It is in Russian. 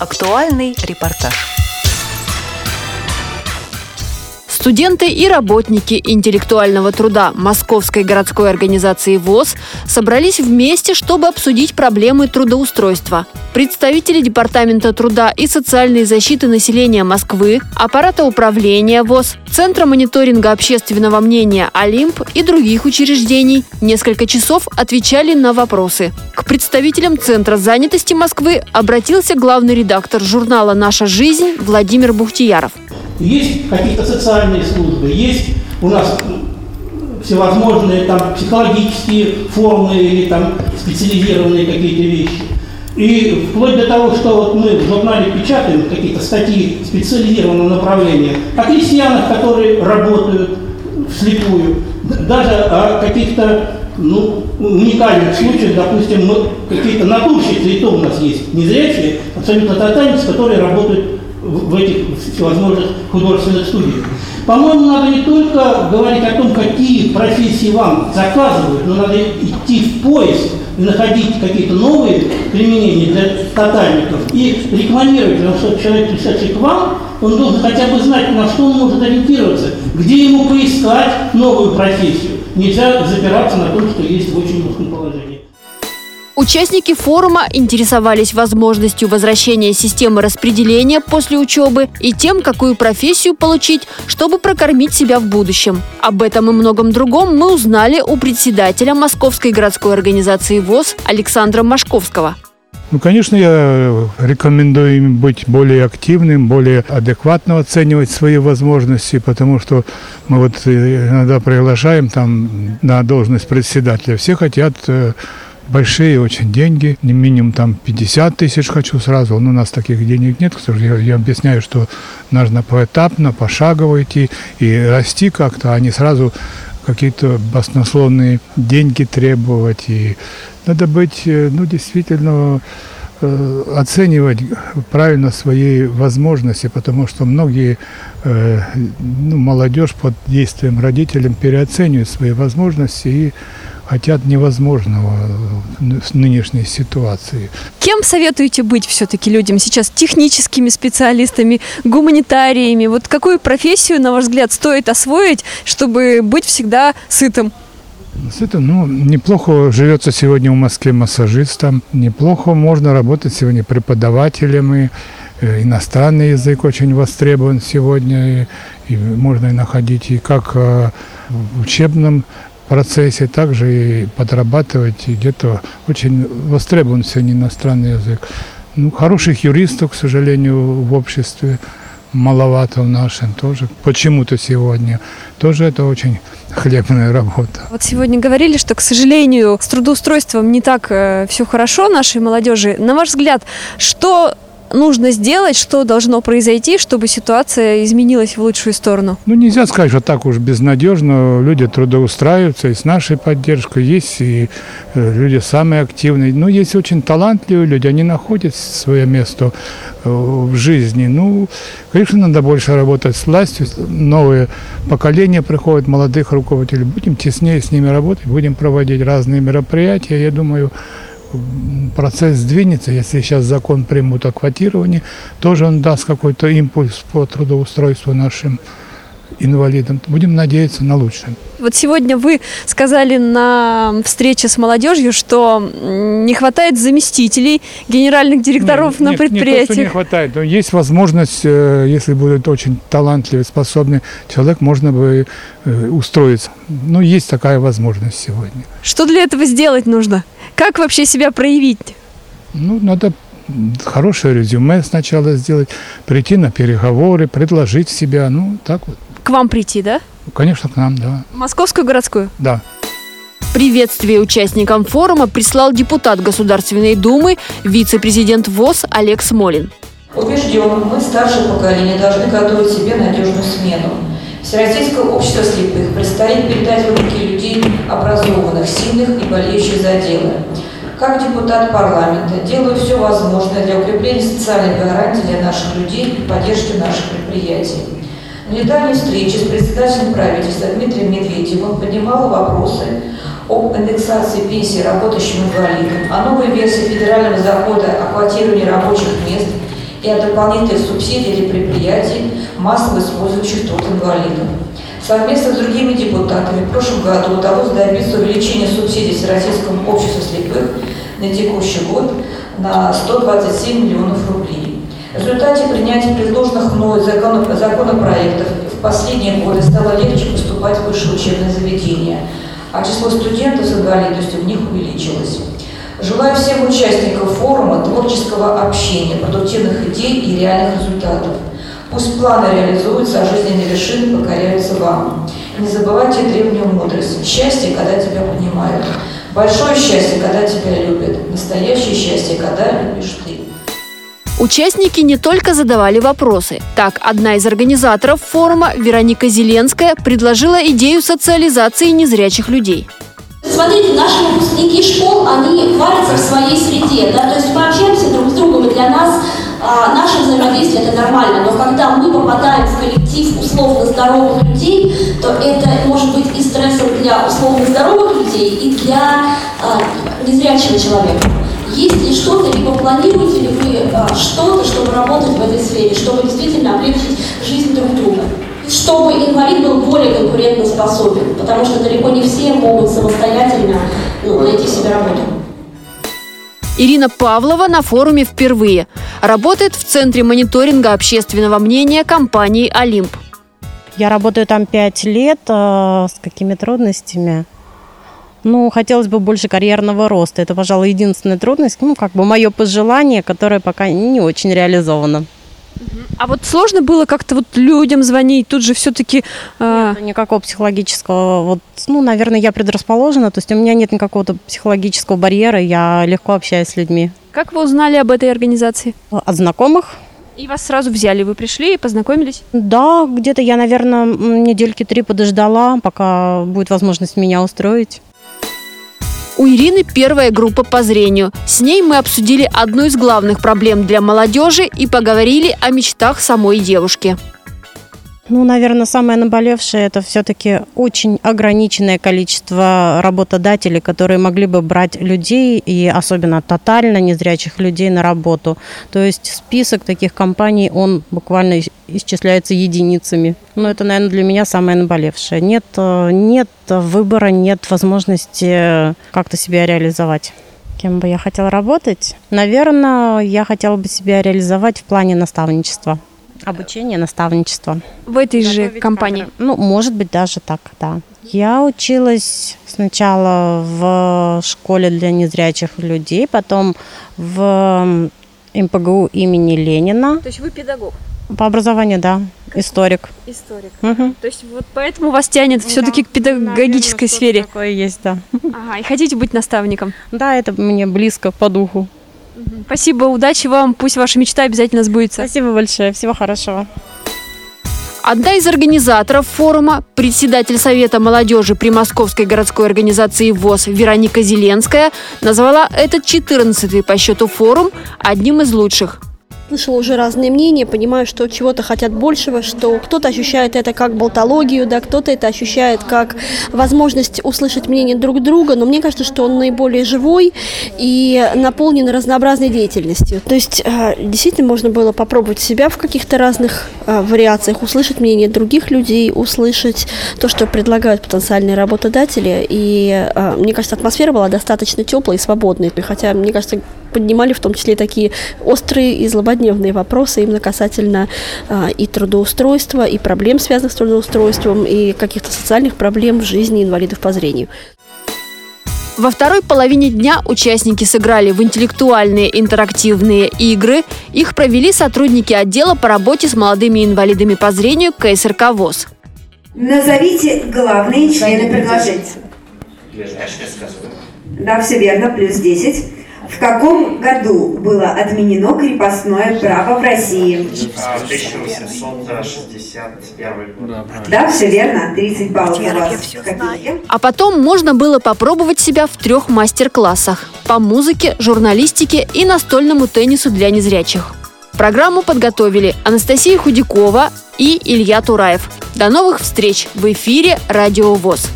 Актуальный репортаж. Студенты и работники интеллектуального труда Московской городской организации ВОЗ собрались вместе, чтобы обсудить проблемы трудоустройства. Представители Департамента труда и социальной защиты населения Москвы, аппарата управления ВОЗ, Центра мониторинга общественного мнения «Олимп» и других учреждений несколько часов отвечали на вопросы. К представителям Центра занятости Москвы обратился главный редактор журнала «Наша жизнь» Владимир Бухтияров. Есть какие-то социальные службы, есть у нас всевозможные там психологические формы или там специализированные какие-то вещи. И вплоть до того, что вот мы в журнале печатаем какие-то статьи специализированного направления о крестьянах, которые работают вслепую, даже о каких-то ну, уникальных случаях, допустим, мы какие-то натурщицы, и то у нас есть незрячие, абсолютно тотальницы, которые работают в этих всевозможных художественных студиях. По-моему, надо не только говорить о том, какие профессии вам заказывают, но надо идти в поиск и находить какие-то новые применения для тотальников и рекламировать, потому что человек, пришедший к вам, он должен хотя бы знать, на что он может ориентироваться, где ему поискать новую профессию. Нельзя запираться на том, что есть в очень узком положении. Участники форума интересовались возможностью возвращения системы распределения после учебы и тем, какую профессию получить, чтобы прокормить себя в будущем. Об этом и многом другом мы узнали у председателя Московской городской организации ВОЗ Александра Машковского. Ну, конечно, я рекомендую им быть более активным, более адекватно оценивать свои возможности, потому что мы вот иногда приглашаем там на должность председателя. Все хотят э, большие очень деньги, не минимум там 50 тысяч хочу сразу, но у нас таких денег нет, я, я объясняю, что нужно поэтапно, пошагово идти и расти как-то, а не сразу какие-то баснословные деньги требовать. И надо быть, э, ну, действительно, э, оценивать правильно свои возможности, потому что многие э, ну, молодежь под действием родителям переоценивают свои возможности и хотят невозможного в нынешней ситуации. Кем советуете быть все-таки людям сейчас? Техническими специалистами, гуманитариями? Вот какую профессию, на ваш взгляд, стоит освоить, чтобы быть всегда сытым? Сытым, ну, неплохо живется сегодня в Москве массажистом, неплохо можно работать сегодня преподавателем, и э, иностранный язык очень востребован сегодня, и, и можно и находить и как э, в учебном процессе, также и подрабатывать, и где-то очень востребован сегодня иностранный язык. Ну, хороших юристов, к сожалению, в обществе маловато в нашем тоже. Почему-то сегодня. Тоже это очень хлебная работа. Вот сегодня говорили, что, к сожалению, с трудоустройством не так э, все хорошо нашей молодежи. На ваш взгляд, что нужно сделать, что должно произойти, чтобы ситуация изменилась в лучшую сторону? Ну, нельзя сказать, что так уж безнадежно. Люди трудоустраиваются, и с нашей поддержкой есть, и э, люди самые активные. Ну, есть очень талантливые люди, они находят свое место э, в жизни. Ну, конечно, надо больше работать с властью. Новые поколения приходят, молодых руководителей. Будем теснее с ними работать, будем проводить разные мероприятия. Я думаю, процесс сдвинется, если сейчас закон примут о квотировании, тоже он даст какой-то импульс по трудоустройству нашим инвалидам. Будем надеяться на лучшее. Вот сегодня вы сказали на встрече с молодежью, что не хватает заместителей, генеральных директоров нет, на предприятиях. Не, то, не хватает. Но есть возможность, э, если будет очень талантливый, способный человек, можно бы э, устроиться. Ну, есть такая возможность сегодня. Что для этого сделать нужно? Как вообще себя проявить? Ну, надо хорошее резюме сначала сделать, прийти на переговоры, предложить себя, ну, так вот. К вам прийти, да? Конечно, к нам, да. Московскую городскую? Да. Приветствие участникам форума прислал депутат Государственной Думы, вице-президент ВОЗ Олег Смолин. Убежден, мы, старшее поколение, должны готовить себе надежную смену. Всероссийское общество слепых предстоит передать в руки людей образованных, сильных и болеющих за дело. Как депутат парламента делаю все возможное для укрепления социальной гарантии для наших людей и поддержки наших предприятий. На недавней встрече с председателем правительства Дмитрием Медведевым поднимала вопросы об индексации пенсии рабочим инвалидам, о новой версии федерального закона о квотировании рабочих мест и о дополнительной субсидии для предприятий, массово использующих труд инвалидов. Совместно с другими депутатами в прошлом году удалось добиться увеличения субсидий Всероссийскому обществу слепых на текущий год на 127 миллионов рублей. В результате принятия предложенных мной законопроектов в последние годы стало легче поступать в высшее учебное заведение, а число студентов с инвалидностью в них увеличилось. Желаю всем участникам форума творческого общения, продуктивных идей и реальных результатов. Пусть планы реализуются, а жизненные вершины покоряются вам. Не забывайте древнюю мудрость. Счастье, когда тебя понимают. Большое счастье, когда тебя любят. Настоящее счастье, когда любишь ты. Участники не только задавали вопросы. Так, одна из организаторов форума, Вероника Зеленская, предложила идею социализации незрячих людей. Смотрите, наши выпускники школ, они варятся в своей среде, да, то есть мы общаемся друг с другом, и для нас а, наше взаимодействие это нормально, но когда мы попадаем в коллектив условно здоровых людей, то это может быть и стрессом для условно здоровых людей, и для а, незрячего человека. Есть ли что-то, либо планируете ли вы а, что-то, чтобы работать в этой сфере, чтобы действительно облегчить жизнь друг друга? чтобы инвалид был более конкурентоспособен, потому что далеко не все могут самостоятельно ну, найти себе работу. Ирина Павлова на форуме впервые. Работает в Центре мониторинга общественного мнения компании «Олимп». Я работаю там пять лет. Э, с какими трудностями? Ну, хотелось бы больше карьерного роста. Это, пожалуй, единственная трудность, ну, как бы мое пожелание, которое пока не очень реализовано. А вот сложно было как-то вот людям звонить, тут же все-таки... Э... Нет, никакого психологического, вот, ну, наверное, я предрасположена, то есть у меня нет никакого психологического барьера, я легко общаюсь с людьми. Как вы узнали об этой организации? От знакомых. И вас сразу взяли, вы пришли и познакомились? Да, где-то я, наверное, недельки три подождала, пока будет возможность меня устроить. У Ирины первая группа по зрению. С ней мы обсудили одну из главных проблем для молодежи и поговорили о мечтах самой девушки. Ну, наверное, самое наболевшее это все-таки очень ограниченное количество работодателей, которые могли бы брать людей и особенно тотально незрячих людей на работу. То есть список таких компаний, он буквально исчисляется единицами. Но это, наверное, для меня самое наболевшее. Нет, э, нет выбора, нет возможности как-то себя реализовать. Кем бы я хотела работать? Наверное, я хотела бы себя реализовать в плане наставничества. Обучение, наставничество. В этой же компании? Кадры. Ну, может быть, даже так, да. Я училась сначала в школе для незрячих людей, потом в МПГУ имени Ленина. То есть вы педагог? По образованию, да. Историк. Историк. Угу. То есть вот поэтому вас тянет да. все-таки к педагогической Наверное, сфере. Такое есть, да. Ага, и хотите быть наставником? Да, это мне близко по духу. Спасибо, удачи вам, пусть ваша мечта обязательно сбудется. Спасибо большое, всего хорошего. Одна из организаторов форума, председатель Совета молодежи при Московской городской организации ВОЗ Вероника Зеленская, назвала этот 14-й по счету форум одним из лучших слышала уже разные мнения, понимаю, что чего-то хотят большего, что кто-то ощущает это как болтологию, да, кто-то это ощущает как возможность услышать мнение друг друга, но мне кажется, что он наиболее живой и наполнен разнообразной деятельностью. То есть э, действительно можно было попробовать себя в каких-то разных э, вариациях, услышать мнение других людей, услышать то, что предлагают потенциальные работодатели, и э, мне кажется, атмосфера была достаточно теплой и свободной, хотя, мне кажется, поднимали в том числе такие острые и злободневные вопросы именно касательно а, и трудоустройства, и проблем, связанных с трудоустройством, и каких-то социальных проблем в жизни инвалидов по зрению. Во второй половине дня участники сыграли в интеллектуальные интерактивные игры. Их провели сотрудники отдела по работе с молодыми инвалидами по зрению КСРК ВОЗ. Назовите главные члены предложения. Да, все верно, плюс 10. В каком году было отменено крепостное право в России? 1861 год. Да, все верно. 30 баллов у вас. А потом можно было попробовать себя в трех мастер-классах по музыке, журналистике и настольному теннису для незрячих. Программу подготовили Анастасия Худякова и Илья Тураев. До новых встреч в эфире «Радио ВОЗ».